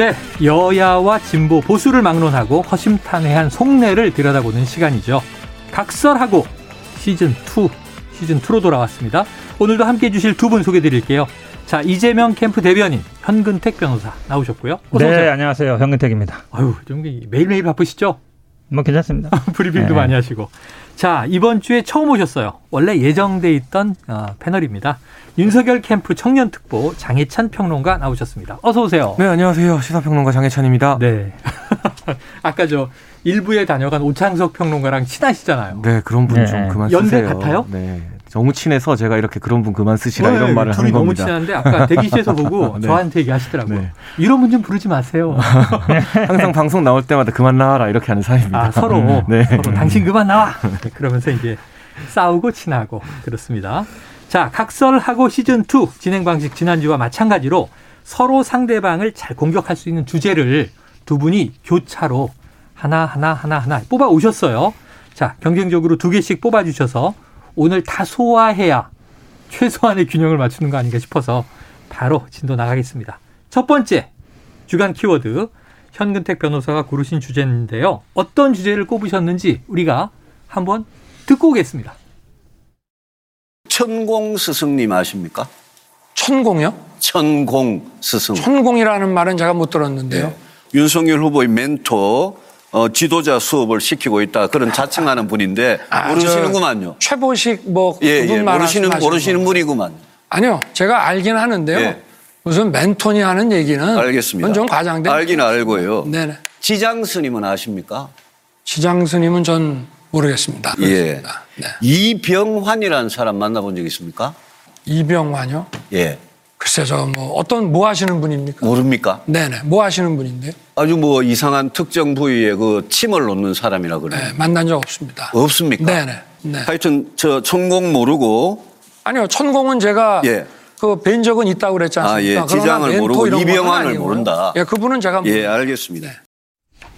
네, 여야와 진보, 보수를 막론하고 허심탄회한 속내를 들여다보는 시간이죠. 각설하고 시즌 2, 시즌 2로 돌아왔습니다. 오늘도 함께 해 주실 두 분 소개 드릴게요. 자, 이재명 캠프 대변인 현근택 변호사 나오셨고요. 네, 오세요. 안녕하세요. 현근택입니다. 아유, 좀 매일매일 바쁘시죠? 뭐 괜찮습니다. 브리핑도 네. 많이 하시고. 자, 이번 주에 처음 오셨어요. 원래 예정돼 있던 어, 패널입니다. 윤석열 캠프 청년 특보 장혜찬 평론가 나오셨습니다. 어서 오세요. 네, 안녕하세요. 시사평론가 장혜찬입니다. 네. 아까 저 일부에 다녀간 오창석 평론가랑 친하시잖아요. 네, 그런 분좀 네. 그만 쓰세요. 연대 같아요? 네. 너무 친해서 제가 이렇게 그런 분 그만 쓰시라 네, 이런 말을 하는 겁니다. 너무 친한데 아까 대기실에서 보고 네. 저한테 얘기하시더라고요. 네. 이런 분 좀 부르지 마세요. 항상 방송 나올 때마다 그만 나와라 이렇게 하는 사이입니다. 아, 서로 네. 서로 당신 그만 나와. 그러면서 이제 싸우고 친하고 그렇습니다. 자, 각설하고 시즌 2 진행 방식 지난주와 마찬가지로 서로 상대방을 잘 공격할 수 있는 주제를 두 분이 교차로 하나 하나 하나 하나 뽑아 오셨어요. 자, 경쟁적으로 두 개씩 뽑아 주셔서 오늘 다 소화해야 최소한의 균형을 맞추는 거 아닌가 싶어서 바로 진도 나가겠습니다. 첫 번째 주간 키워드 현근택 변호사가 고르신 주제인데요. 어떤 주제를 꼽으셨는지 우리가 한번 듣고 오겠습니다. 천공 스승님 아십니까? 천공이요? 천공 스승. 천공이라는 말은 제가 못 들었는데요. 네. 윤석열 후보의 멘토 어, 지도자 수업을 시키고 있다 그런 자칭하는 분인데 아, 모르시는구만요. 최보식 뭐 예, 예. 모르시는 모르시는 분이구만. 아니요, 제가 알긴 하는데요. 예. 무슨 멘토니 하는 얘기는 알겠습니다. 좀 과장된. 알긴 알고요. 네네. 지장 스님은 아십니까? 지장 스님은 전 모르겠습니다. 예. 네. 이병환이라는 사람 만나본 적 있습니까? 이병환요? 예. 글쎄 저 뭐 어떤 뭐 하시는 분입니까? 모릅니까? 네네. 뭐 하시는 분인데? 아주 뭐 이상한 특정 부위에 그 침을 놓는 사람이라 그래요. 네, 만난 적 없습니다. 없습니까? 네네. 네. 하여튼 저 천공 모르고 아니요 천공은 제가 예. 그뵌 적은 있다고 그랬지 않습니까? 아, 예. 지장을 모르고 이병환을 모른다. 예, 그분은 제가 예, 알겠습니다. 네.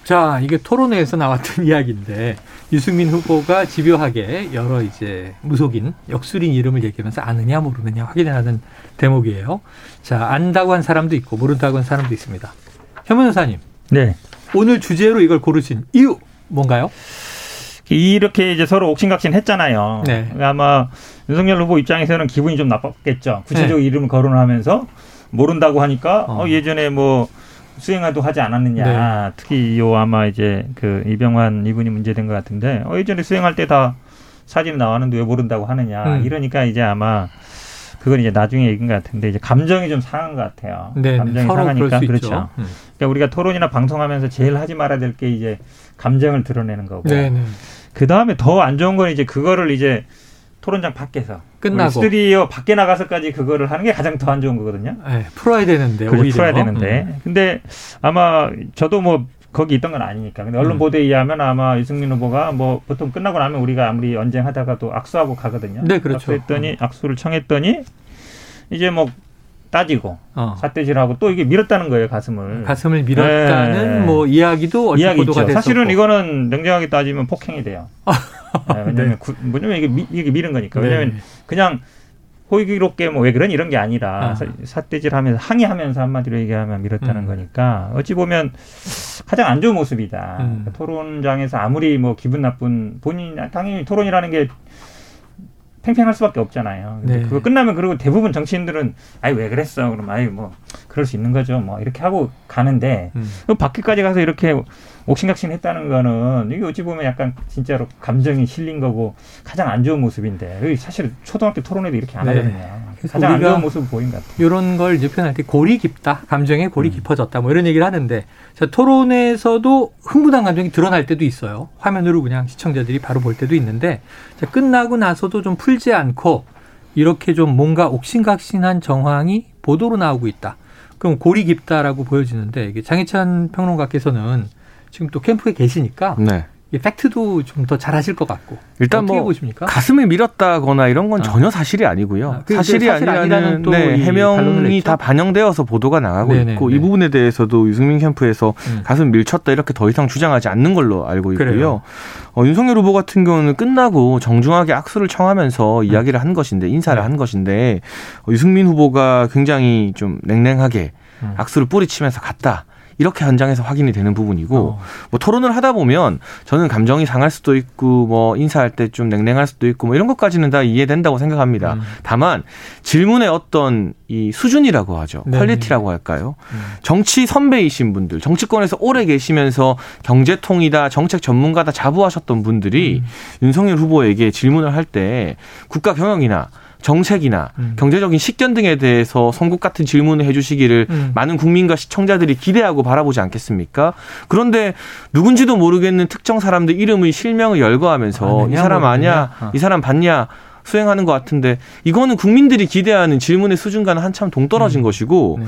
자, 이게 토론회에서 나왔던 이야기인데 유승민 후보가 집요하게 여러 이제 무속인, 역술인 이름을 얘기하면서 아느냐 모르느냐 확인하는 대목이에요. 자, 안다고 한 사람도 있고 모른다고 한 사람도 있습니다. 현 변호사님. 네. 오늘 주제로 이걸 고르신 이유 뭔가요? 이렇게 이제 서로 옥신각신 했잖아요. 네. 그러니까 아마 윤석열 후보 입장에서는 기분이 좀 나빴겠죠. 구체적 네. 이름을 거론하면서 모른다고 하니까 어. 어 예전에 뭐 수행화도 하지 않았느냐. 네. 특히 요 아마 이제 그 이병환 이분이 문제된 것 같은데 어 예전에 수행할 때 다 사진 나왔는데 왜 모른다고 하느냐. 음. 이러니까 이제 아마 그건 이제 나중에 얘기인 것 같은데 이제 감정이 좀 상한 것 같아요. 네, 감정이 상하니까 그렇죠. 음. 그러니까 우리가 토론이나 방송하면서 제일 하지 말아야 될 게 이제 감정을 드러내는 거고. 네, 네. 그 다음에 더 안 좋은 건 이제 그거를 이제 토론장 밖에서 끝나고 스튜디오 밖에 나가서까지 그거를 하는 게 가장 더 안 좋은 거거든요. 네, 풀어야 되는데 그렇죠, 오히려 풀어야 되는데. 음. 근데 아마 저도 뭐 거기 있던 건 아니니까. 근데 언론 음. 보도에 의하면 아마 유승민 후보가 뭐 보통 끝나고 나면 우리가 아무리 언쟁하다가도 악수하고 가거든요. 네, 그렇죠. 악수했더니 음. 악수를 청했더니 이제 뭐 따지고 어. 삿대질하고 또 이게 밀었다는 거예요 가슴을 가슴을 밀었다는 네. 뭐 이야기도 이야기 보도가 됐었고 사실은 이거는 냉정하게 따지면 폭행이 돼요. 네, 왜냐하면 네. 구, 뭐냐면 이게, 미, 이게 밀은 거니까 네. 왜냐하면 그냥 호의롭게 뭐 왜 그런 이런 게 아니라 아. 삿대질하면서 항의하면서 한마디로 얘기하면 밀었다는 음. 거니까 어찌 보면 가장 안 좋은 모습이다. 음. 그러니까 토론장에서 아무리 뭐 기분 나쁜 본인 당연히 토론이라는 게 팽팽할 수밖에 없잖아요. 네. 그거 끝나면 그리고 대부분 정치인들은 아이 왜 그랬어? 그럼 아이 뭐 그럴 수 있는 거죠. 뭐 이렇게 하고 가는데 음. 밖에까지 가서 이렇게 옥신각신 했다는 거는 이게 어찌 보면 약간 진짜로 감정이 실린 거고 가장 안 좋은 모습인데 사실 초등학교 토론회도 이렇게 안 네. 하거든요. 가장 안 좋은 모습 보인 것 같아요. 이런 걸 이제 표현할 때 골이 깊다, 감정에 골이 음. 깊어졌다, 뭐 이런 얘기를 하는데 자, 토론에서도 흥분한 감정이 드러날 때도 있어요. 화면으로 그냥 시청자들이 바로 볼 때도 있는데 자, 끝나고 나서도 좀 풀지 않고 이렇게 좀 뭔가 옥신각신한 정황이 보도로 나오고 있다. 그럼 골이 깊다라고 보여지는데 이게 장희찬 평론가께서는 지금 또 캠프에 계시니까 네. 팩트도 좀 더 잘하실 것 같고 일단 뭐 보십니까? 가슴을 밀었다거나 이런 건 아. 전혀 사실이 아니고요. 아, 사실이 사실 아니라는 네, 해명이 다 반영되어서 보도가 나가고 네네, 있고 네. 이 부분에 대해서도 유승민 캠프에서 음. 가슴 밀쳤다 이렇게 더 이상 주장하지 않는 걸로 알고 있고요. 어, 윤석열 후보 같은 경우는 끝나고 정중하게 악수를 청하면서 음. 이야기를 한 것인데 인사를 네. 한 것인데 어, 유승민 후보가 굉장히 좀 냉랭하게 음. 악수를 뿌리치면서 갔다. 이렇게 현장에서 확인이 되는 부분이고 어. 뭐 토론을 하다 보면 저는 감정이 상할 수도 있고 뭐 인사할 때 좀 냉랭할 수도 있고 뭐 이런 것까지는 다 이해된다고 생각합니다. 음. 다만 질문의 어떤 이 수준이라고 하죠. 네 퀄리티라고 할까요? 음. 정치 선배이신 분들, 정치권에서 오래 계시면서 경제통이다, 정책 전문가다 자부하셨던 분들이 음. 윤석열 후보에게 질문을 할 때 국가 경영이나 정책이나 음. 경제적인 식견 등에 대해서 선국 같은 질문을 해주시기를 음. 많은 국민과 시청자들이 기대하고 바라보지 않겠습니까? 그런데 누군지도 모르겠는 특정 사람들 이름의 실명을 열거하면서 아, 이 사람 아냐, 어. 이 사람 봤냐 수행하는 것 같은데 이거는 국민들이 기대하는 질문의 수준과는 한참 동떨어진 음. 것이고. 네.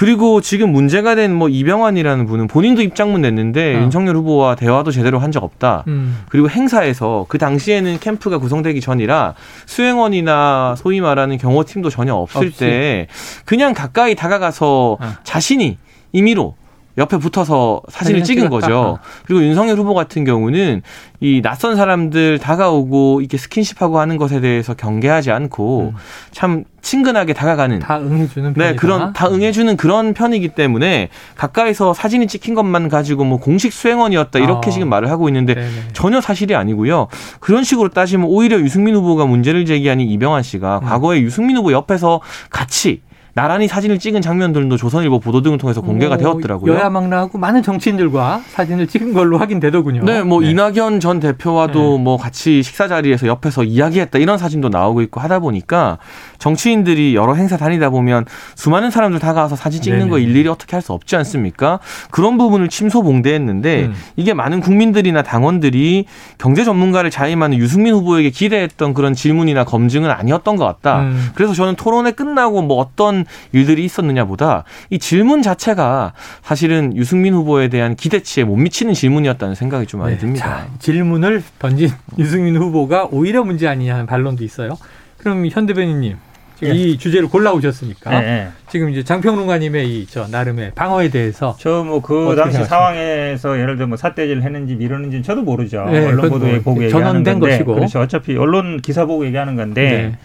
그리고 지금 문제가 된 뭐 이병환이라는 분은 본인도 입장문 냈는데 어. 윤석열 후보와 대화도 제대로 한 적 없다. 음. 그리고 행사에서 그 당시에는 캠프가 구성되기 전이라 수행원이나 소위 말하는 경호팀도 전혀 없을 없이. 때 그냥 가까이 다가가서 어. 자신이 임의로 옆에 붙어서 사진을 찍은 찍었다. 거죠. 그리고 윤석열 후보 같은 경우는 이 낯선 사람들 다가오고 이렇게 스킨십하고 하는 것에 대해서 경계하지 않고 음. 참 친근하게 다가가는 다 응해주는 편이다. 네 그런 다 응해주는 그런 편이기 때문에 가까이서 사진이 찍힌 것만 가지고 뭐 공식 수행원이었다 이렇게 아. 지금 말을 하고 있는데 네네. 전혀 사실이 아니고요 그런 식으로 따지면 오히려 유승민 후보가 문제를 제기하니 이병환 씨가 음. 과거에 유승민 후보 옆에서 같이 나란히 사진을 찍은 장면들도 조선일보 보도 등을 통해서 공개가 어, 되었더라고요. 여야망나하고 많은 정치인들과 사진을 찍은 걸로 확인되더군요. 네, 뭐 네. 이낙연 전 대표와도 네. 뭐 같이 식사 자리에서 옆에서 이야기했다 이런 사진도 나오고 있고 하다 보니까 정치인들이 여러 행사 다니다 보면 수많은 사람들 다가와서 사진 찍는 네네. 거 일일이 어떻게 할 수 없지 않습니까? 그런 부분을 침소봉대했는데 음. 이게 많은 국민들이나 당원들이 경제 전문가를 자임하는 유승민 후보에게 기대했던 그런 질문이나 검증은 아니었던 것 같다. 음. 그래서 저는 토론회 끝나고 뭐 어떤 일들이 있었느냐보다 이 질문 자체가 사실은 유승민 후보에 대한 기대치에 못 미치는 질문이었다는 생각이 좀 많이 네. 듭니다. 자, 질문을 던진 유승민 후보가 오히려 문제 아니냐 하는 반론도 있어요. 그럼 현 대변인님 예. 이 주제를 골라오셨으니까 예, 예. 지금 이제 장평론가님의 이 저 나름의 방어에 대해서 저 뭐 그 당시 생각하십니까? 상황에서 예를 들어 뭐 사태질 했는지 미루는지는 저도 모르죠. 네, 언론 보도에 뭐 보고 얘기하는 건데 것이고. 그렇죠. 어차피 언론 기사 보고 얘기하는 건데. 네.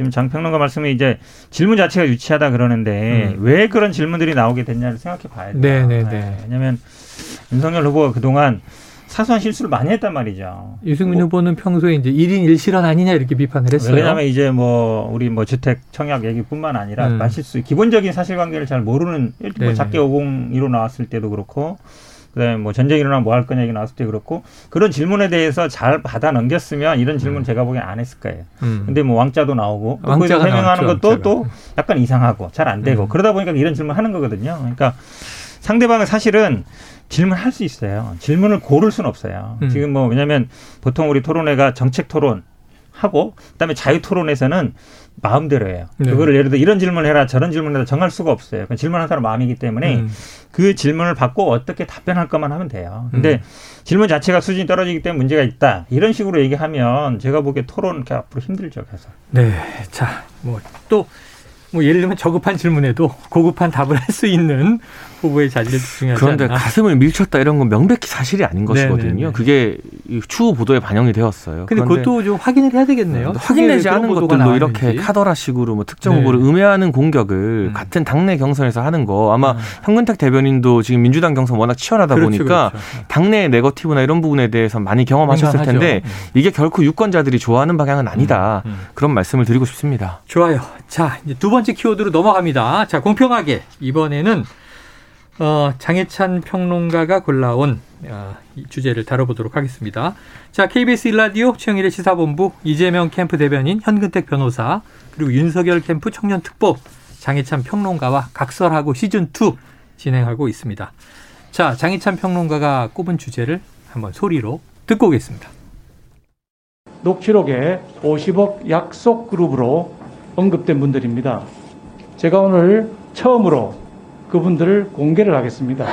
지금 장평론가 말씀이 이제 질문 자체가 유치하다 그러는데 음. 왜 그런 질문들이 나오게 됐냐를 생각해 봐야 돼요. 네, 네, 네. 네. 왜냐하면 윤석열 후보가 그동안 사소한 실수를 많이 했단 말이죠. 유승민 뭐, 후보는 평소에 이제 1인 1실현 아니냐 이렇게 비판을 했어요. 왜냐하면 이제 뭐 우리 뭐 주택 청약 얘기뿐만 아니라 음. 실수 기본적인 사실관계를 잘 모르는 뭐 작게 502로 나왔을 때도 그렇고 그다음에 뭐 전쟁이 일어나면 뭐 할 거냐 얘기 나왔을 때 그렇고 그런 질문에 대해서 잘 받아 넘겼으면 이런 질문 음. 제가 보기엔 안 했을 거예요. 음. 근데 뭐 왕자도 나오고 거기서 해명하는 것도 왕자가. 또 약간 이상하고 잘 안 되고 음. 그러다 보니까 이런 질문 하는 거거든요. 그러니까 상대방은 사실은 질문할 수 있어요. 질문을 고를 수는 없어요. 음. 지금 뭐 왜냐하면 보통 우리 토론회가 정책 토론 하고 그다음에 자유 토론에서는 마음대로 해요. 네. 그거를 예를 들어 이런 질문을 해라 저런 질문을 해라 정할 수가 없어요. 질문하는 사람 마음이기 때문에 음. 그 질문을 받고 어떻게 답변할 것만 하면 돼요. 근데 음. 질문 자체가 수준이 떨어지기 때문에 문제가 있다. 이런 식으로 얘기하면 제가 보기에 토론 이렇게 앞으로 힘들죠. 그래서. 네. 자, 뭐또 뭐 예를 들면 저급한 질문에도 고급한 답을 할 수 있는 후보의 자질이 중요하지 그런데 않나? 가슴을 밀쳤다 이런 건 명백히 사실이 아닌 것이거든요. 네네네. 그게 추후 보도에 반영이 되었어요. 근데 그것도 좀 확인을 해야 되겠네요. 확인되지 않은 것들도 이렇게 카더라식으로 뭐 특정 네. 후보를 음해하는 공격을 음. 같은 당내 경선에서 하는 거 아마 음. 현근택 대변인도 지금 민주당 경선 워낙 치열하다 그렇죠, 보니까 그렇죠. 당내 네거티브나 이런 부분에 대해서 많이 경험하셨을 텐데 음. 이게 결코 유권자들이 좋아하는 방향은 아니다. 음. 음. 그런 말씀을 드리고 싶습니다. 좋아요. 자, 이제 두 번째 키워드로 넘어갑니다. 자, 공평하게 이번에는 어, 장혜찬 평론가가 골라온 어, 이 주제를 다뤄보도록 하겠습니다. 자, KBS 일라디오 최영일의 시사본부 이재명 캠프 대변인 현근택 변호사 그리고 윤석열 캠프 청년 특보 장혜찬 평론가와 각설하고 시즌 2 진행하고 있습니다. 자, 장희찬 평론가가 꼽은 주제를 한번 소리로 듣고 오겠습니다. 녹취록에 50억 약속 그룹으로 언급된 분들입니다. 제가 오늘 처음으로 그분들을 공개를 하겠습니다.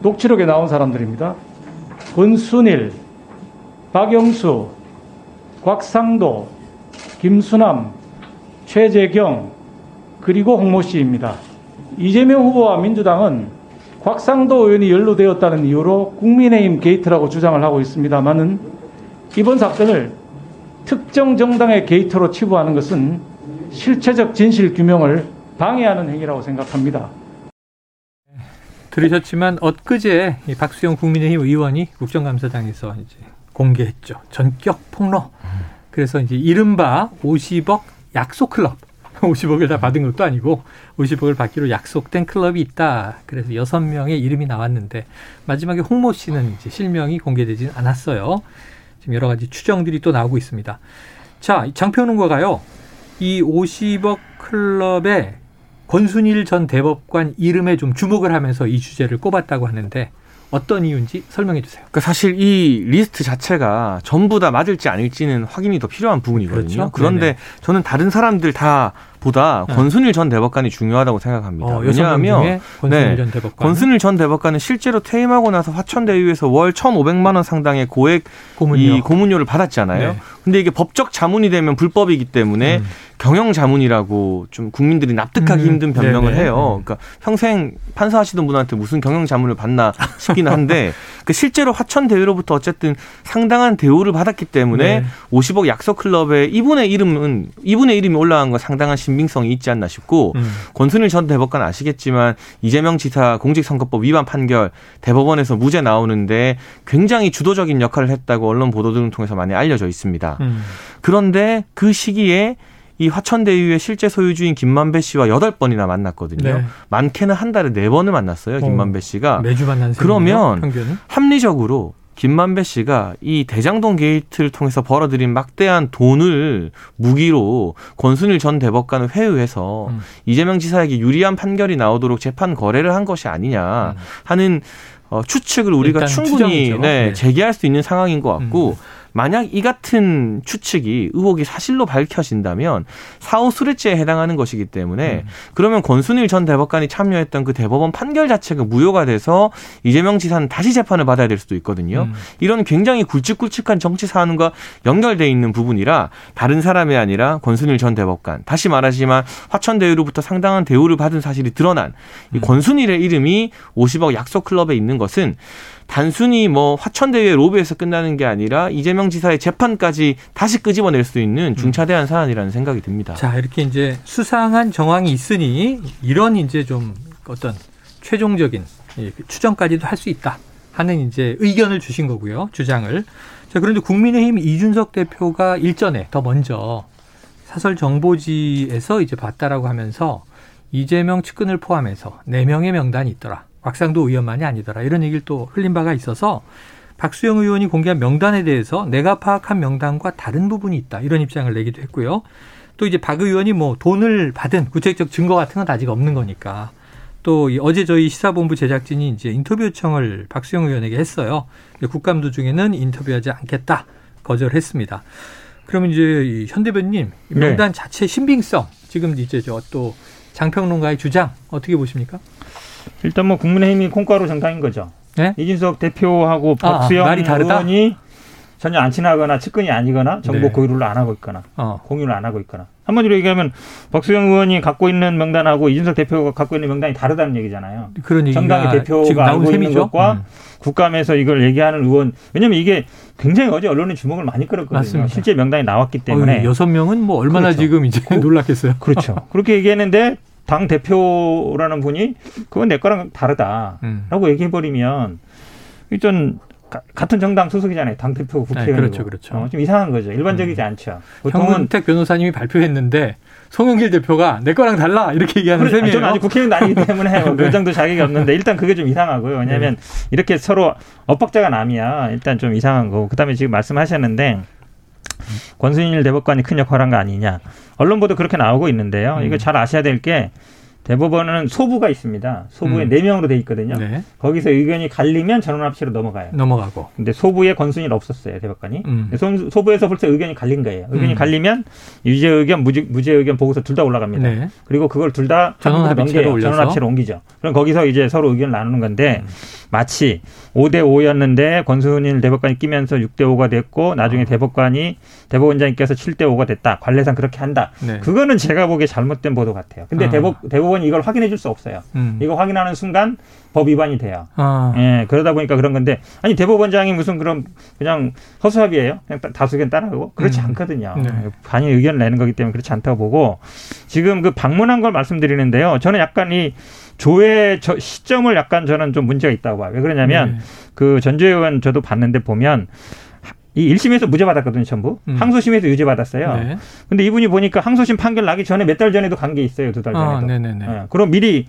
녹취록에 나온 사람들입니다. 권순일, 박영수, 곽상도, 김수남, 최재경, 그리고 홍모 씨입니다. 이재명 후보와 민주당은 곽상도 의원이 연루되었다는 이유로 국민의힘 게이트라고 주장을 하고 있습니다만은 이번 사건을 특정 정당의 게이트로 치부하는 것은 실체적 진실 규명을 방해하는 행위라고 생각합니다. 들으셨지만 엊그제 박수영 국민의힘 의원이 국정감사장에서 이제 공개했죠. 전격 폭로. 그래서 이제 이른바 50억 약속 클럽. 50억을 다 받은 것도 아니고 50억을 받기로 약속된 클럽이 있다. 그래서 여섯 명의 이름이 나왔는데 마지막에 홍모 씨는 이제 실명이 공개되지는 않았어요. 지금 여러 가지 추정들이 또 나오고 있습니다. 자, 장평론가가요. 이 50억 클럽에 권순일 전 대법관 이름에 좀 주목을 하면서 이 주제를 꼽았다고 하는데 어떤 이유인지 설명해 주세요. 그러니까 사실 이 리스트 자체가 전부 다 맞을지 아닐지는 확인이 더 필요한 부분이거든요. 그렇죠? 그런데 네네. 저는 다른 사람들 다 보다 네. 권순일 전 대법관이 중요하다고 생각합니다. 어, 왜냐하면 권순일 네, 전 대법관. 권순일 전 대법관은 실제로 퇴임하고 나서 화천대유에서 월 1,500만 원 상당의 고액 고문료. 이 고문료를 받았잖아요. 네. 근데 이게 법적 자문이 되면 불법이기 때문에 음. 경영 자문이라고 좀 국민들이 납득하기 음. 힘든 변명을 네네. 해요. 그러니까 평생 판사하시던 분한테 무슨 경영 자문을 받나 싶기는 한데 그 실제로 화천대유로부터 어쨌든 상당한 대우를 받았기 때문에 네. 50억 약속 클럽에 이분의 이름은 이분의 이름이 올라간 건 상당한 신빙성이 있지 않나 싶고 음. 권순일 전 대법관 아시겠지만 이재명 지사 공직선거법 위반 판결 대법원에서 무죄 나오는데 굉장히 주도적인 역할을 했다고 언론 보도 등을 통해서 많이 알려져 있습니다. 음. 그런데 그 시기에 이 화천대유의 실제 소유주인 김만배 씨와 여덟 번이나 만났거든요. 네. 많게는 한 달에 네 번을 만났어요. 김만배 씨가. 매주 만난 그러면 평균은? 합리적으로 김만배 씨가 이 대장동 게이트를 통해서 벌어들인 막대한 돈을 무기로 권순일 전 대법관을 회유해서 음. 이재명 지사에게 유리한 판결이 나오도록 재판 거래를 한 것이 아니냐 음. 하는 어, 추측을 우리가 충분히 네, 네, 제기할 수 있는 상황인 것 같고 음. 만약 이 같은 추측이 의혹이 사실로 밝혀진다면 사후 수뢰죄에 해당하는 것이기 때문에 음. 그러면 권순일 전 대법관이 참여했던 그 대법원 판결 자체가 무효가 돼서 이재명 지사는 다시 재판을 받아야 될 수도 있거든요. 음. 이런 굉장히 굵직굵직한 정치 사안과 연결돼 있는 부분이라 다른 사람이 아니라 권순일 전 대법관 다시 말하지만 화천대유로부터 상당한 대우를 받은 사실이 드러난 이 음. 권순일의 이름이 50억 약속 클럽에 있는 것은 단순히 뭐 화천대유의 로비에서 끝나는 게 아니라 이재명 지사의 재판까지 다시 끄집어낼 수 있는 음. 중차대한 사안이라는 생각이 듭니다. 자, 이렇게 이제 수상한 정황이 있으니 이런 이제 좀 어떤 최종적인 추정까지도 할 수 있다 하는 이제 의견을 주신 거고요. 주장을. 자, 그런데 국민의힘 이준석 대표가 일전에 더 먼저 사설 정보지에서 이제 봤다라고 하면서 이재명 측근을 포함해서 4명의 명단이 있더라. 곽상도 의원만이 아니더라. 이런 얘기를 또 흘린 바가 있어서 박수영 의원이 공개한 명단에 대해서 내가 파악한 명단과 다른 부분이 있다. 이런 입장을 내기도 했고요. 또 이제 박 의원이 뭐 돈을 받은 구체적 증거 같은 건 아직 없는 거니까 또 어제 저희 시사본부 제작진이 이제 인터뷰 요청을 박수영 의원에게 했어요. 국감 도 중에는 인터뷰하지 않겠다 거절했습니다. 그러면 이제 현 대변님 명단 네. 자체 신빙성 지금 이제 저 또 장평론가의 주장 어떻게 보십니까? 일단 뭐 국민의힘이 콩가루 정당인 거죠. 네? 이준석 대표하고 아, 아 박수영 아, 의원이 전혀 안 친하거나 측근이 아니거나 정보 네. 공유를 안 하고 있거나 어. 공유를 안 하고 있거나 한마디로 얘기하면 박수영 의원이 갖고 있는 명단하고 이준석 대표가 갖고 있는 명단이 다르다는 얘기잖아요. 그런 정당의 대표가 알고 셈이죠? 있는 것과 음. 국감에서 이걸 얘기하는 의원 왜냐하면 이게 굉장히 어제 언론의 주목을 많이 끌었거든요. 맞습니다. 실제 명단이 나왔기 때문에 여섯 명은 뭐 얼마나 그렇죠. 지금 이제 놀랐겠어요. 그렇죠. 그렇게 얘기했는데 당 대표라는 분이 그건 내 거랑 다르다라고 음. 얘기해 버리면 일단 같은 정당 소속이잖아요. 당 대표 국회의원. 네, 그렇죠, 그렇죠. 어, 좀 이상한 거죠. 일반적이지 음. 않죠. 형은택 변호사님이 발표했는데 송영길 대표가 내 거랑 달라 이렇게 얘기하는 셈이에요. 저는 아직 국회의원 아니기 때문에 뭐 네. 그 정도 자격이 없는데 일단 그게 좀 이상하고요. 왜냐하면 네. 이렇게 서로 엇박자가 나면 일단 좀 이상한 거고 그다음에 지금 말씀하셨는데 권순일 대법관이 큰 역할을 한거 아니냐. 언론 보도 그렇게 나오고 있는데요. 이거 음. 잘 아셔야 될 게 대법원은 소부가 있습니다. 소부에 음. 네 음. 명으로 돼 있거든요. 네. 거기서 의견이 갈리면 전원합치로 넘어가요. 넘어가고. 근데 소부에 권순일 없었어요, 대법관이. 음. 소, 부에서 벌써 의견이 갈린 거예요. 의견이 음. 갈리면 유죄 의견, 무죄, 무죄 의견 보고서 둘 다 올라갑니다. 네. 그리고 그걸 둘 다 전원합치로 전원합치로 옮기죠. 그럼 거기서 이제 서로 의견을 나누는 건데 음. 마치 5대 5였는데 권순일 대법관이 끼면서 6대 5가 됐고 나중에 어. 대법관이 대법원장님께서 7대 5가 됐다. 관례상 그렇게 한다. 네. 그거는 제가 보기에 잘못된 보도 같아요. 근데 어. 대법 대법원이 이걸 확인해 줄 수 없어요. 음. 이거 확인하는 순간 법 위반이 돼요. 어. 예, 그러다 보니까 그런 건데 아니 대법원장이 무슨 그런 그냥 허수아비예요. 그냥 다수 의견 따라가고 그렇지 음. 않거든요. 네. 반이 의견을 내는 거기 때문에 그렇지 않다고 보고 지금 그 방문한 걸 말씀드리는데요. 저는 약간 이 조회 저 시점을 약간 저는 좀 문제가 있다고 봐요. 왜 그러냐면 네. 그 전주의 의원 저도 봤는데 보면 이 1심에서 무죄 받았거든요, 전부. 음. 항소심에서 유죄 받았어요. 네. 근데 이분이 보니까 항소심 판결 나기 전에 몇 달 전에도 간 게 있어요, 두달 아, 전에도. 아, 네네네. 네. 그럼 미리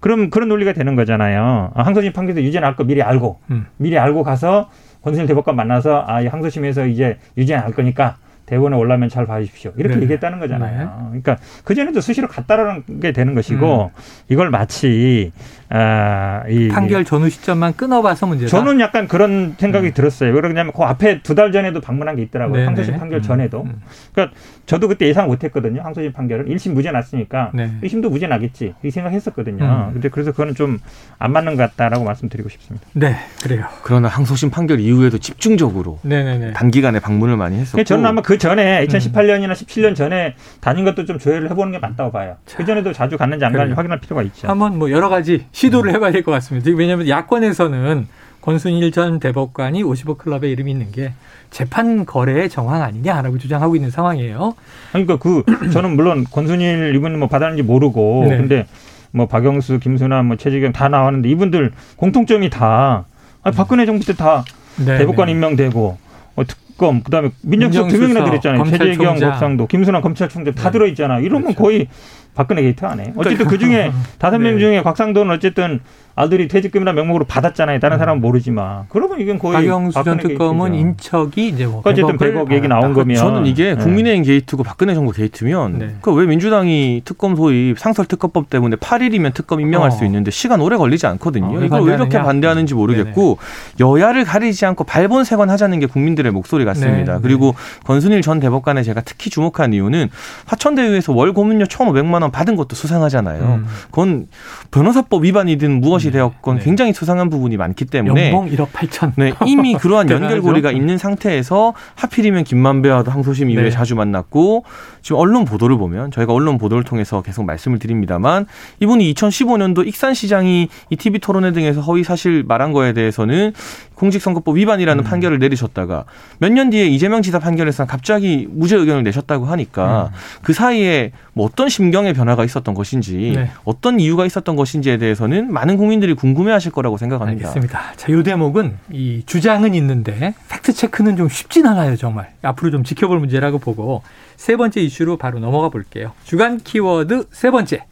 그럼 그런 논리가 되는 거잖아요. 아, 항소심 판결에서 유죄 날 거 미리 알고 음. 미리 알고 가서 권순일 대법관 만나서 아, 이 항소심에서 이제 유죄 날 거니까 대본에 올라면 잘 봐주십시오. 이렇게 네. 얘기했다는 거잖아요. 네. 그러니까 그전에도 수시로 갔다라는 게 되는 것이고 음. 이걸 마치 아, 이 판결 전후 시점만 끊어봐서 문제다. 저는 약간 그런 생각이 음. 들었어요. 왜그러냐면 그 앞에 두 달 전에도 방문한 게 있더라고요. 네네. 항소심 판결 음. 전에도. 음. 그러니까 저도 그때 예상 못했거든요. 항소심 판결을 1심 무죄 났으니까 네. 1심도 무죄 나겠지 이 생각했었거든요. 음. 근데 그래서 그거는 좀 안 맞는 것 같다라고 말씀드리고 싶습니다. 네, 그래요. 그러나 항소심 판결 이후에도 집중적으로 네네네. 단기간에 방문을 많이 했었고. 저는 아마 그 전에 2018년이나 17년 전에 다닌 것도 좀 조회를 해보는 게 맞다고 봐요. 그 전에도 자주 갔는지 안 갔는지 확인할 필요가 있죠. 한번 뭐 여러 가지 시도를 해봐야 될 것 같습니다. 왜냐하면 야권에서는 권순일 전 대법관이 50억 클럽에 이름이 있는 게 재판 거래의 정황 아니냐라고 주장하고 있는 상황이에요. 그러니까 그 저는 물론 권순일 이분 뭐 받았는지 모르고 네. 근데 뭐 박영수, 김수남, 뭐 최재경 다 나왔는데 이분들 공통점이 다 아니, 박근혜 정부 때다 네, 대법관 네. 임명되고 어, 특검 그다음에 민정수석 두 명이나 들었잖아요. 최재경 곽상도, 김수남 검찰총장 다 네. 들어있잖아. 이러면 그렇죠. 거의 박근혜 게이트 안 해. 어쨌든 그 중에 다섯 명 네. 중에 곽상도는 어쨌든 아들이 퇴직금이나 명목으로 받았잖아요. 다른 음. 사람은 모르지만. 그러면 이건 거의 박영수 전 특검은 인척이 이제 뭐 어쨌든 100억 얘기 나온 거면 저는 이게 네. 국민의힘 게이트고 박근혜 정부 게이트면 네. 그왜 민주당이 특검 소위 상설 특검법 때문에 8일이면 특검 임명할 어. 수 있는데 시간 오래 걸리지 않거든요. 어, 이걸 왜 이렇게 반대하는지 모르겠고 네네. 여야를 가리지 않고 발본색원 하자는 게 국민들의 목소리 같습니다. 네. 그리고 네. 권순일 전 대법관에 제가 특히 주목한 이유는 화천대유에서 월 고문료 1,500만 원 받은 것도 수상하잖아요. 음. 그건 변호사법 위반이든 무엇 것이 네. 되었건 네. 굉장히 수상한 부분이 많기 때문에 연봉 1억 8천. 네, 이미 그러한 연결고리가 있는 상태에서 하필이면 김만배와도 항소심 이후에 네. 자주 만났고 지금 언론 보도를 보면 저희가 언론 보도를 통해서 계속 말씀을 드립니다만 이분이 2015년도 익산시장이 이 TV 토론회 등에서 허위 사실 말한 거에 대해서는 공직선거법 위반이라는 음. 판결을 내리셨다가 몇 년 뒤에 이재명 지사 판결에서 갑자기 무죄 의견을 내셨다고 하니까 음. 그 사이에 뭐 어떤 심경의 변화가 있었던 것인지 네. 어떤 이유가 있었던 것인지에 대해서는 많은 국민들이 궁금해하실 거라고 생각합니다. 알겠습니다. 자, 이 대목은 이 주장은 있는데 팩트 체크는 좀 쉽진 않아요, 정말. 앞으로 좀 지켜볼 문제라고 보고 세 번째 이슈로 바로 넘어가 볼게요. 주간 키워드 세 번째.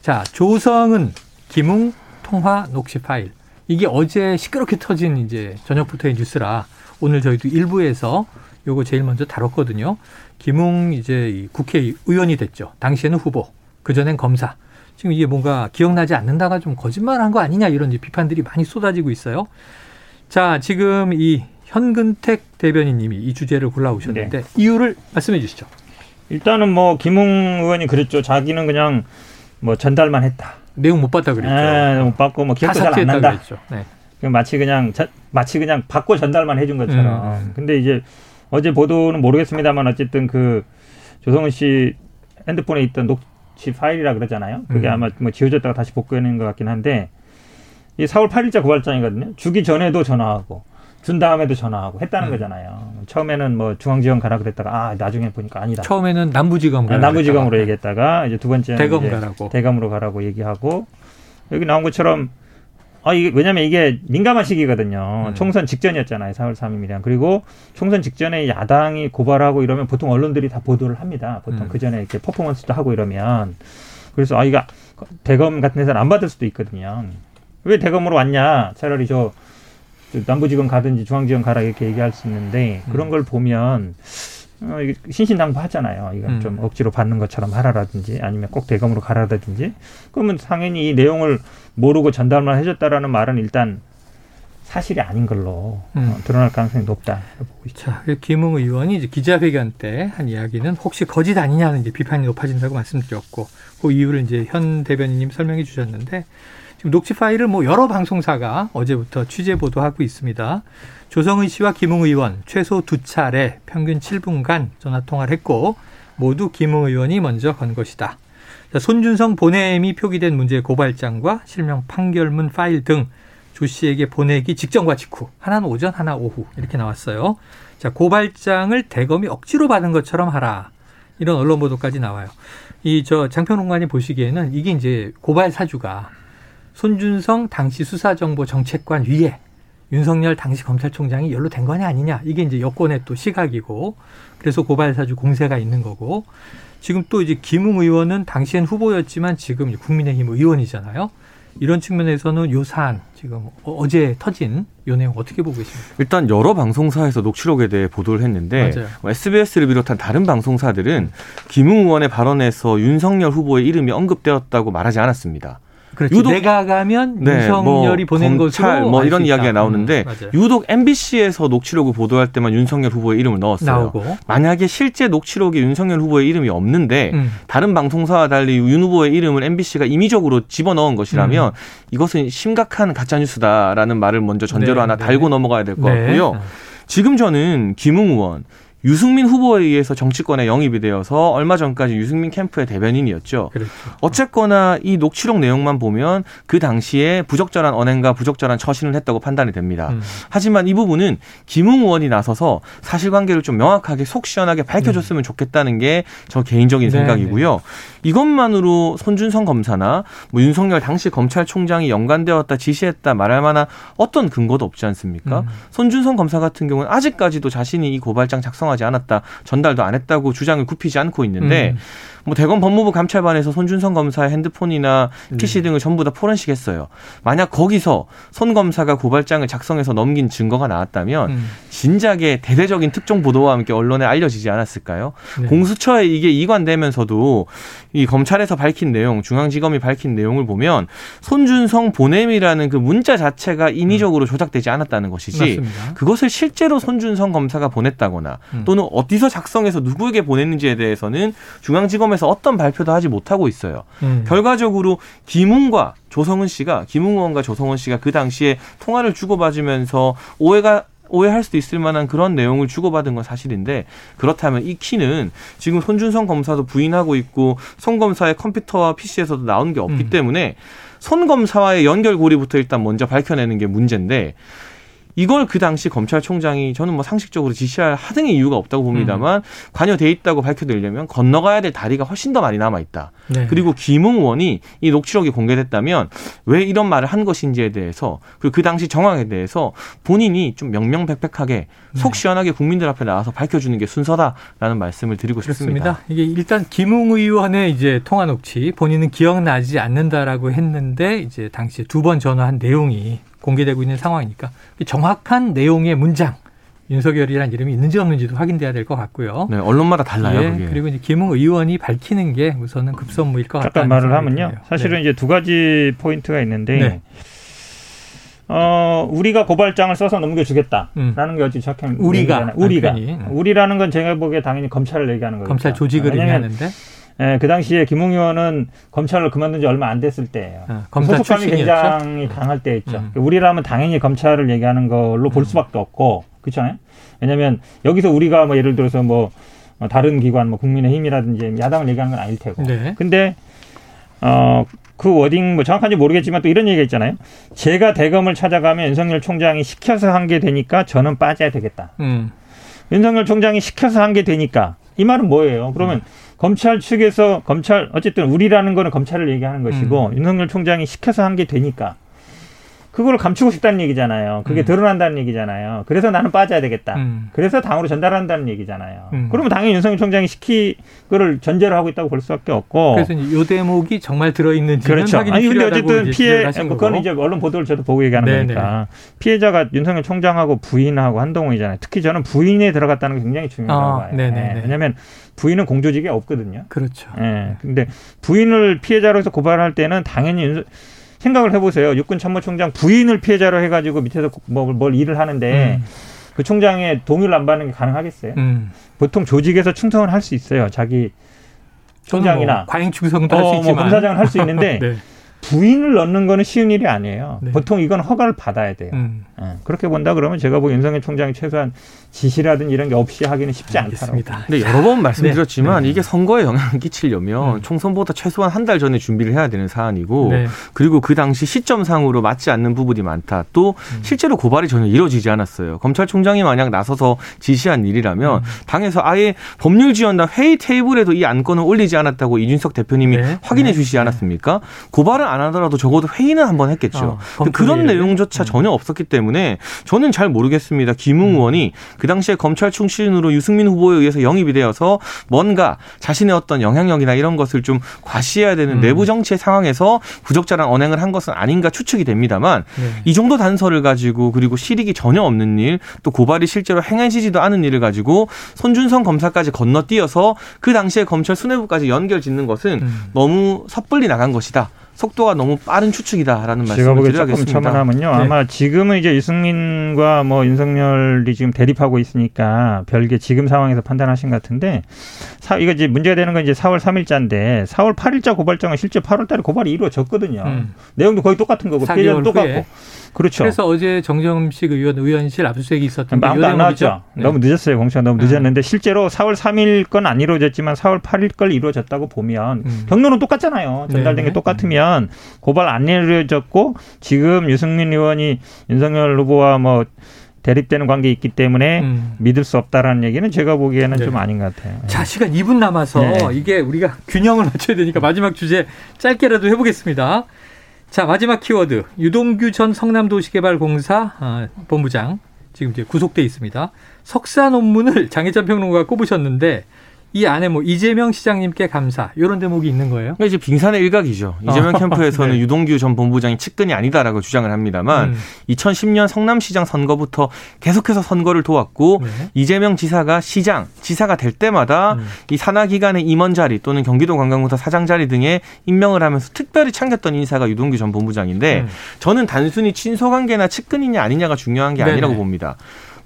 자, 조성은 김웅 통화 녹취 파일. 이게 어제 시끄럽게 터진 이제 저녁부터의 뉴스라 오늘 저희도 일부에서 요거 제일 먼저 다뤘거든요. 김웅 이제 국회의원이 됐죠. 당시에는 후보, 그전엔 검사. 지금 이게 뭔가 기억나지 않는다가 좀 거짓말한 거 아니냐 이런 비판들이 많이 쏟아지고 있어요. 자, 지금 이 현근택 대변인님이 이 주제를 골라오셨는데 네. 이유를 말씀해 주시죠. 일단은 뭐 김웅 의원이 그랬죠. 자기는 그냥 뭐 전달만 했다. 내용 못 봤다 그랬죠. 네, 못 봤고 뭐 기억도 잘 안 난다. 그랬죠. 네. 마치 그냥 마치 그냥 받고 전달만 해준 것처럼. 음. 근데 이제 어제 보도는 모르겠습니다만 어쨌든 그 조성은 씨 핸드폰에 있던 녹취 파일이라 그러잖아요. 그게 음. 아마 뭐 지워졌다가 다시 복구해낸 것 같긴 한데 이 4월 8일자 고발장이거든요. 주기 전에도 전화하고 준 다음에도 전화하고 했다는 음. 거잖아요. 처음에는 뭐 중앙지검 가라 그랬다가 아 나중에 보니까 아니다. 처음에는 남부지검 가라. 아, 남부지검으로 그랬다가. 얘기했다가 이제 두 번째는 대검 가라고 대검으로 가라고 얘기하고 여기 나온 것처럼 아 이게 왜냐면 이게 민감한 시기거든요. 음. 총선 직전이었잖아요. 4월 3일이랑 그리고 총선 직전에 야당이 고발하고 이러면 보통 언론들이 다 보도를 합니다. 보통 음. 그 전에 이렇게 퍼포먼스도 하고 이러면 그래서 아 이거 대검 같은 데서는 안 받을 수도 있거든요. 왜 대검으로 왔냐? 차라리 저 남부지검 가든지 중앙지검 가라 이렇게 얘기할 수 있는데 그런 음. 걸 보면 어, 이게 신신당부하잖아요. 이건 음. 좀 억지로 받는 것처럼 하라라든지 아니면 꼭 대검으로 가라든지 그러면 당연히 이 내용을 모르고 전달만 해줬다라는 말은 일단 사실이 아닌 걸로 어, 음. 어, 드러날 가능성이 높다. 자, 그 김웅 의원이 이제 기자회견 때 한 이야기는 혹시 거짓 아니냐는 이제 비판이 높아진다고 말씀드렸고 그 이유를 이제 현 대변인님 설명해 주셨는데 지금 녹취 파일을 뭐 여러 방송사가 어제부터 취재 보도하고 있습니다. 조성은 씨와 김웅 의원 최소 두 차례 평균 7분간 전화 통화를 했고 모두 김웅 의원이 먼저 건 것이다. 손준성 보냄이 표기된 문제 고발장과 실명 판결문 파일 등 조 씨에게 보내기 직전과 직후 하나는 오전 하나 오후 이렇게 나왔어요. 자 고발장을 대검이 억지로 받은 것처럼 하라 이런 언론 보도까지 나와요. 이 저 장평론관이 보시기에는 이게 이제 고발 사주가 손준성 당시 수사정보정책관 위에 윤석열 당시 검찰총장이 연루된 거냐 아니냐 이게 이제 여권의 또 시각이고 그래서 고발사주 공세가 있는 거고 지금 또 이제 김웅 의원은 당시엔 후보였지만 지금 국민의힘 의원이잖아요. 이런 측면에서는 요 사안 지금 어제 터진 요 내용 어떻게 보고 계십니까? 일단 여러 방송사에서 녹취록에 대해 보도를 했는데 맞아요. SBS를 비롯한 다른 방송사들은 김웅 의원의 발언에서 윤석열 후보의 이름이 언급되었다고 말하지 않았습니다. 그렇죠. 유독 내가 가면 네, 윤석열이 뭐 보낸 것으로 뭐 이런 이야기가 나오는데 음, 유독 MBC에서 녹취록을 보도할 때만 윤석열 후보의 이름을 넣었어요. 나오고. 만약에 실제 녹취록에 윤석열 후보의 이름이 없는데 음. 다른 방송사와 달리 윤 후보의 이름을 MBC가 임의적으로 집어넣은 것이라면 음. 이것은 심각한 가짜 뉴스다라는 말을 먼저 전제로 네, 하나 네. 달고 넘어가야 될것 네. 같고요. 지금 저는 김웅 의원 유승민 후보에 의해서 정치권에 영입이 되어서 얼마 전까지 유승민 캠프의 대변인이었죠. 그렇죠. 어쨌거나 이 녹취록 내용만 보면 그 당시에 부적절한 언행과 부적절한 처신을 했다고 판단이 됩니다. 음. 하지만 이 부분은 김웅 의원이 나서서 사실관계를 좀 명확하게 속 시원하게 밝혀줬으면 음. 좋겠다는 게 저 개인적인 네 생각이고요. 네. 이것만으로 손준성 검사나 뭐 윤석열 당시 검찰총장이 연관되었다 지시했다 말할 만한 어떤 근거도 없지 않습니까? 음. 손준성 검사 같은 경우는 아직까지도 자신이 이 고발장 작성 하지 않았다, 전달도 안 했다고 주장을 굽히지 않고 있는데 음. 뭐 대검 법무부 감찰반에서 손준성 검사의 핸드폰이나 PC 네. 등을 전부 다 포렌식했어요. 만약 거기서 손 검사가 고발장을 작성해서 넘긴 증거가 나왔다면 음. 진작에 대대적인 특종 보도와 함께 언론에 알려지지 않았을까요? 네. 공수처에 이게 이관되면서도 이 검찰에서 밝힌 내용, 중앙지검이 밝힌 내용을 보면 손준성 보냄이라는 그 문자 자체가 인위적으로 음. 조작되지 않았다는 것이지 맞습니다. 그것을 실제로 손준성 검사가 보냈다거나 음. 또는 어디서 작성해서 누구에게 보냈는지에 대해서는 중앙지검에서 관련해서 어떤 발표도 하지 못하고 있어요. 음. 결과적으로 김웅과 조성은 씨가 김웅 의원과 조성은 씨가 그 당시에 통화를 주고받으면서 오해가 오해할 수도 있을 만한 그런 내용을 주고받은 건 사실인데 그렇다면 이 키는 지금 손준성 검사도 부인하고 있고 손 검사의 컴퓨터와 PC에서도 나온 게 없기 음. 때문에 손 검사와의 연결고리부터 일단 먼저 밝혀내는 게 문제인데 이걸 그 당시 검찰총장이 저는 뭐 상식적으로 지시할 하등의 이유가 없다고 봅니다만 음. 관여돼 있다고 밝혀내려면 건너가야 될 다리가 훨씬 더 많이 남아 있다. 네. 그리고 김웅 의원이 이 녹취록이 공개됐다면 왜 이런 말을 한 것인지에 대해서 그리고 그 당시 정황에 대해서 본인이 좀 명명백백하게 네. 속 시원하게 국민들 앞에 나와서 밝혀주는 게 순서다라는 말씀을 드리고 그렇습니다. 싶습니다. 이게 일단 김웅 의원의 이제 통화 녹취 본인은 기억나지 않는다라고 했는데 이제 당시 두 번 전화한 내용이 공개되고 있는 상황이니까 정확한 내용의 문장 윤석열이라는 이름이 있는지 없는지도 확인돼야 될 것 같고요. 네, 언론마다 달라요. 예, 그리고 이제 김웅 의원이 밝히는 게 우선은 급선무일 것 같다. 잠깐 말을 하면요. 사실은 네. 이제 두 가지 포인트가 있는데 네. 어, 우리가 고발장을 써서 넘겨주겠다라는 음. 게 어찌 착한 우리가 우리가 음. 우리라는 건 제가 보기에 당연히 검찰을 얘기하는 거죠. 검찰 조직을 얘기하는데 예, 그 당시에 김웅 의원은 검찰을 그만둔 지 얼마 안 됐을 때예요. 아, 소속감이 굉장히 강할 때였죠. 음. 우리라면 당연히 검찰을 얘기하는 걸로 볼 음. 수밖에 없고 그렇잖아요. 왜냐하면 여기서 우리가 뭐 예를 들어서 뭐 다른 기관 뭐 국민의힘이라든지 야당을 얘기하는 건 아닐 테고. 네. 근데 어. 그 워딩 뭐 정확한지 모르겠지만 또 이런 얘기가 있잖아요. 제가 대검을 찾아가면 윤석열 총장이 시켜서 한 게 되니까 저는 빠져야 되겠다. 음. 윤석열 총장이 시켜서 한 게 되니까 이 말은 뭐예요? 그러면 음. 검찰 측에서 검찰 어쨌든 우리라는 거는 검찰을 얘기하는 것이고 음. 윤석열 총장이 시켜서 한 게 되니까 그걸 감추고 싶다는 얘기잖아요. 그게 음. 드러난다는 얘기잖아요. 그래서 나는 빠져야 되겠다. 음. 그래서 당으로 전달한다는 얘기잖아요. 음. 그러면 당연히 윤석열 총장이 시키 그를 전제로 하고 있다고 볼 수밖에 없고. 그래서 이 대목이 정말 들어있는지는 그렇죠. 아니 근데 어쨌든 피해 뭐 그건 이제 언론 보도를 저도 보고 얘기하는 네네. 거니까 피해자가 윤석열 총장하고 부인하고 한동훈이잖아요. 특히 저는 부인에 들어갔다는 게 굉장히 중요하다고 아, 봐요. 네. 왜냐하면 부인은 공조직이 없거든요. 그렇죠. 예. 근데 부인을 피해자로 해서 고발할 때는 당연히 윤, 생각을 해보세요. 육군 참모총장 부인을 피해자로 해가지고 밑에서 뭐, 뭘 일을 하는데 음. 그 총장의 동의를 안 받는 게 가능하겠어요? 음. 보통 조직에서 충성을 할수 있어요. 자기 총장이나 뭐 과잉 충성도 어, 할수 뭐 있지만 뭐 검사장을 할수 있는데 네. 부인을 넣는 거는 쉬운 일이 아니에요. 네. 보통 이건 허가를 받아야 돼요. 음. 예, 그렇게 본다 그러면 제가 보기 윤석열 총장이 최소한 지시라든 이런 게 없이 하기는 쉽지 않다고. 근데 여러 번 말씀드렸지만 네. 이게 선거에 영향을 끼치려면 음. 총선보다 최소한 한 달 전에 준비를 해야 되는 사안이고 네. 그리고 그 당시 시점상으로 맞지 않는 부분이 많다. 또 음. 실제로 고발이 전혀 이루어지지 않았어요. 검찰총장이 만약 나서서 지시한 일이라면 음. 당에서 아예 법률 지원단 회의 테이블에도 이 안건을 올리지 않았다고 이준석 대표님이 네. 확인해 네. 주시지 않았습니까? 고발은 안 하더라도 적어도 회의는 한번 했겠죠. 어, 그런 내용조차 음. 전혀 없었기 때문에 저는 잘 모르겠습니다. 김웅 음. 의원이 그 당시에 검찰 출신으로 유승민 후보에 의해서 영입이 되어서 뭔가 자신의 어떤 영향력이나 이런 것을 좀 과시해야 되는 음. 내부 정치의 상황에서 부적절한 언행을 한 것은 아닌가 추측이 됩니다만 네. 이 정도 단서를 가지고 그리고 실익이 전혀 없는 일 또 고발이 실제로 행해지지도 않은 일을 가지고 손준성 검사까지 건너뛰어서 그 당시에 검찰 수뇌부까지 연결 짓는 것은 음. 너무 섣불리 나간 것이다. 속도가 너무 빠른 추측이다라는 말씀을 드려야겠습니다. 조금 첨언하면요. 네. 아마 지금은 이제 유승민과 뭐 윤석열이 지금 대립하고 있으니까 별개 지금 상황에서 판단하신 것 같은데 사, 이거 이제 문제가 되는 건 이제 4월 3일자인데 4월 8일자 고발장은 실제 8월 달에 고발이 이루어졌거든요. 음. 내용도 거의 똑같은 거고 피해자도 똑같고. 그렇죠. 그래서 어제 정정식 의원 의원실 압수수색이 있었던 아무도 안 나왔죠. 네. 너무 늦었어요. 공시가 너무 늦었는데 음. 실제로 4월 3일 건 안 이루어졌지만 4월 8일 걸 이루어졌다고 보면 음. 경로는 똑같잖아요. 전달된 네. 게 똑같으면 고발 안 이루어졌고 지금 유승민 의원이 윤석열 후보와 뭐 대립되는 관계 있기 때문에 음. 믿을 수 없다라는 얘기는 제가 보기에는 네. 좀 아닌 것 같아요. 자, 시간 2분 남아서 네. 이게 우리가 균형을 맞춰야 되니까 마지막 주제 짧게라도 해보겠습니다. 자, 마지막 키워드. 유동규 전 성남도시개발공사 아, 본부장. 지금 이제 구속돼 있습니다. 석사 논문을 장혜찬 평론가가 꼽으셨는데 이 안에 뭐 이재명 시장님께 감사 이런 대목이 있는 거예요? 이제 빙산의 일각이죠. 이재명 어. 캠프에서는 네. 유동규 전 본부장이 측근이 아니다라고 주장을 합니다만 음. 2010년 성남시장 선거부터 계속해서 선거를 도왔고 네. 이재명 지사가 시장, 지사가 될 때마다 음. 이 산하 기관의 임원 자리 또는 경기도 관광공사 사장 자리 등에 임명을 하면서 특별히 챙겼던 인사가 유동규 전 본부장인데 음. 저는 단순히 친소관계나 측근이냐 아니냐가 중요한 게 아니라고 네네. 봅니다.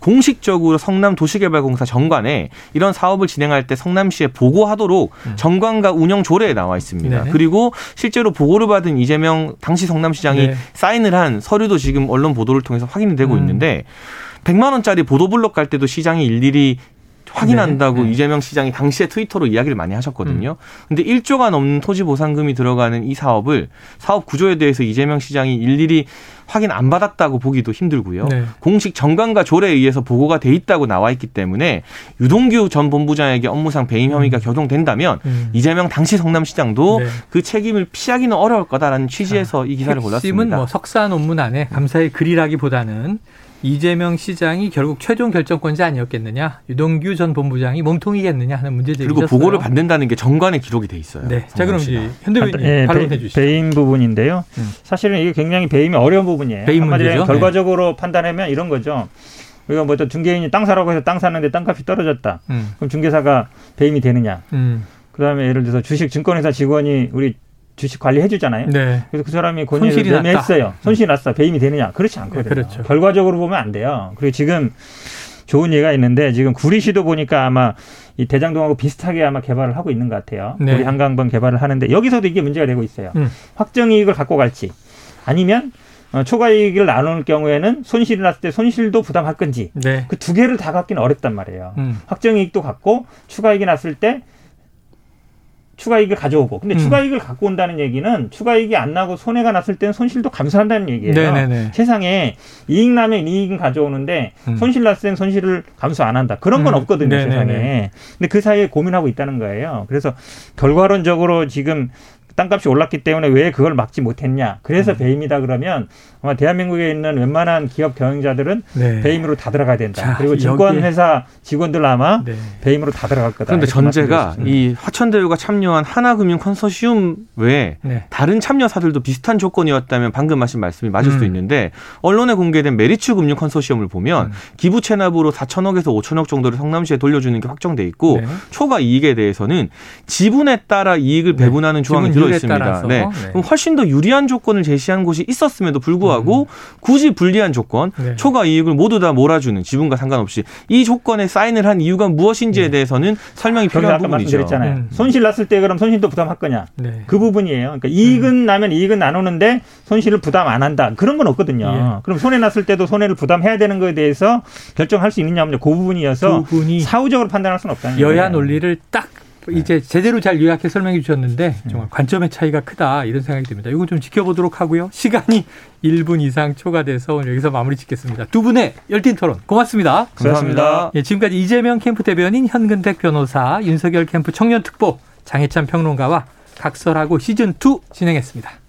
공식적으로 성남 도시개발공사 정관에 이런 사업을 진행할 때 성남시에 보고하도록 음. 정관과 운영 조례에 나와 있습니다. 네. 그리고 실제로 보고를 받은 이재명 당시 성남시장이 네. 사인을 한 서류도 지금 언론 보도를 통해서 확인이 되고 음. 있는데 100만 원짜리 보도블록 갈 때도 시장이 일일이 확인한다고 네, 네. 이재명 시장이 당시에 트위터로 이야기를 많이 하셨거든요. 음. 근데 1조가 넘는 토지 보상금이 들어가는 이 사업을 사업 구조에 대해서 이재명 시장이 일일이 확인 안 받았다고 보기도 힘들고요. 네. 공식 정관과 조례에 의해서 보고가 돼 있다고 나와 있기 때문에 유동규 전 본부장에게 업무상 배임 혐의가 음. 겨동된다면 음. 이재명 당시 성남시장도 네. 그 책임을 피하기는 어려울 거다라는 취지에서 자, 이 기사를 골랐습니다. 핵심은 뭐 석사 논문 안에 감사의 글이라기보다는 이재명 시장이 결국 최종 결정권자 아니었겠느냐, 유동규 전 본부장이 몸통이겠느냐 하는 문제 제기셨어요. 그리고 보고를 받는다는 게 정관에 기록이 돼 있어요. 네, 자 그럼 이제 현대변인 네, 반론해 주시죠. 배임 부분인데요. 음. 사실은 이게 굉장히 배임이 어려운 부분이에요. 배임 문제죠. 결과적으로 네. 판단하면 이런 거죠. 우리가 뭐또 중개인이 땅 사라고 해서 땅 사는데 땅값이 떨어졌다. 음. 그럼 중개사가 배임이 되느냐? 음. 그다음에 예를 들어서 주식 증권회사 직원이 우리 주식 관리해 주잖아요. 네. 그래서 그 사람이 권유를 매매했어요. 손실이 났어. 배임이 되느냐? 그렇지 않거든요. 네, 그렇죠. 결과적으로 보면 안 돼요. 그리고 지금 좋은 예가 있는데 지금 구리시도 보니까 아마 이 대장동하고 비슷하게 아마 개발을 하고 있는 것 같아요. 네. 우리 한강변 개발을 하는데 여기서도 이게 문제가 되고 있어요. 음. 확정 이익을 갖고 갈지 아니면 어, 초과 이익을 나눌 경우에는 손실이 났을 때 손실도 부담할 건지 네. 그두 개를 다 갖기는 어렵단 말이에요. 음. 확정 이익도 갖고 추가 이익이 났을 때 추가이익을 가져오고 근데 음. 추가이익을 갖고 온다는 얘기는 추가이익이 안 나고 손해가 났을 때는 손실도 감수한다는 얘기예요. 네네네. 세상에 이익 나면 이익은 가져오는데 음. 손실 났을 땐 손실을 감수 안 한다. 그런 건 음. 없거든요, 네네네. 세상에. 근데 그 사이에 고민하고 있다는 거예요. 그래서 결과론적으로 지금 땅값이 올랐기 때문에 왜 그걸 막지 못했냐. 그래서 음. 배임이다 그러면 아마 대한민국에 있는 웬만한 기업 경영자들은 네. 배임으로 다 들어가야 된다. 자, 그리고 증권회사 직원들 아마 네. 배임으로 다 들어갈 거다. 그런데 전제가 이 화천대유가 참여한 하나금융 컨소시움 외에 네. 다른 참여사들도 비슷한 조건이었다면 방금 하신 말씀이 맞을 음. 수도 있는데 언론에 공개된 메리츠 금융 컨소시엄을 보면 음. 기부 체납으로 4천억에서 5천억 정도를 성남시에 돌려주는 게 확정돼 있고 네. 초과 이익에 대해서는 지분에 따라 이익을 네. 배분하는 조항이 들어 있습니다. 네. 네. 훨씬 더 유리한 조건을 제시한 곳이 있었음에도 불구하고 음. 굳이 불리한 조건, 네. 초과 이익을 모두 다 몰아주는 지분과 상관없이 이 조건에 사인을 한 이유가 무엇인지에 네. 대해서는 설명이 필요한 부분이죠. 말씀드렸잖아요. 음. 손실 났을 때 그럼 손실도 부담할 거냐? 네. 그 부분이에요. 그러니까 이익은 음. 나면 이익은 나누는데 손실을 부담 안 한다. 그런 건 없거든요. 예. 그럼 손해 났을 때도 손해를 부담해야 되는 거에 대해서 결정할 수 있느냐 없느냐 그 부분이어서 그 사후적으로 판단할 수는 없다는 여야 논리를 딱 네. 이제 제대로 잘 요약해 설명해 주셨는데 정말 관점의 차이가 크다 이런 생각이 듭니다. 이거 좀 지켜보도록 하고요. 시간이 1분 이상 초과돼서 오늘 여기서 마무리 짓겠습니다. 두 분의 열띤 토론 고맙습니다. 감사합니다. 예, 지금까지 이재명 캠프 대변인 현근택 변호사 윤석열 캠프 청년특보 장혜찬 평론가와 각설하고 시즌2 진행했습니다.